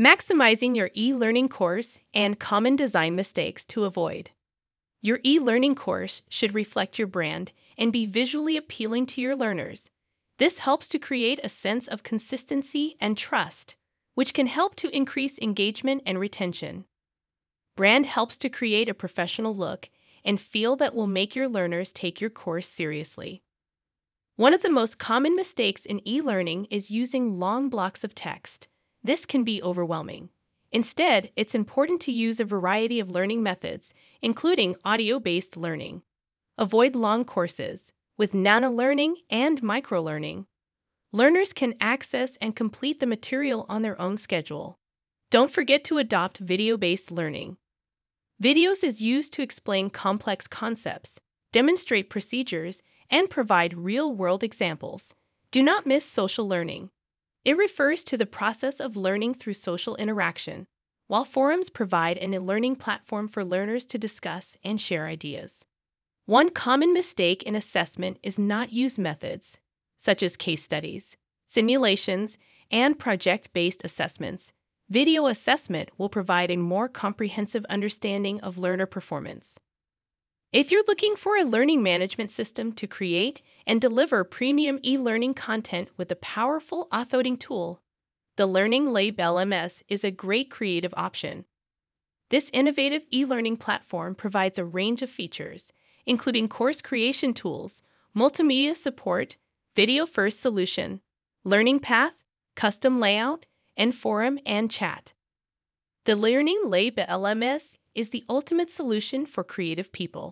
Maximizing your e learning course and common design mistakes to avoid. Your e learning course should reflect your brand and be visually appealing to your learners. This helps to create a sense of consistency and trust, which can help to increase engagement and retention. Brand helps to create a professional look and feel that will make your learners take your course seriously. One of the most common mistakes in e learning is using long blocks of text. This can be overwhelming. Instead, it's important to use a variety of learning methods, including audio based learning. Avoid long courses with nano learning and micro learning. Learners can access and complete the material on their own schedule. Don't forget to adopt video based learning. Videos is used to explain complex concepts, demonstrate procedures, and provide real world examples. Do not miss social learning. It refers to the process of learning through social interaction, while forums provide an e-learning platform for learners to discuss and share ideas. One common mistake in assessment is not use methods, such as case studies, simulations, and project based assessments. Video assessment will provide a more comprehensive understanding of learner performance. If you're looking for a learning management system to create and deliver premium e learning content with a powerful authoring tool, the Learning Lab LMS is a great creative option. This innovative e learning platform provides a range of features, including course creation tools, multimedia support, video first solution, learning path, custom layout, and forum and chat. The Learning Lab LMS is the ultimate solution for creative people.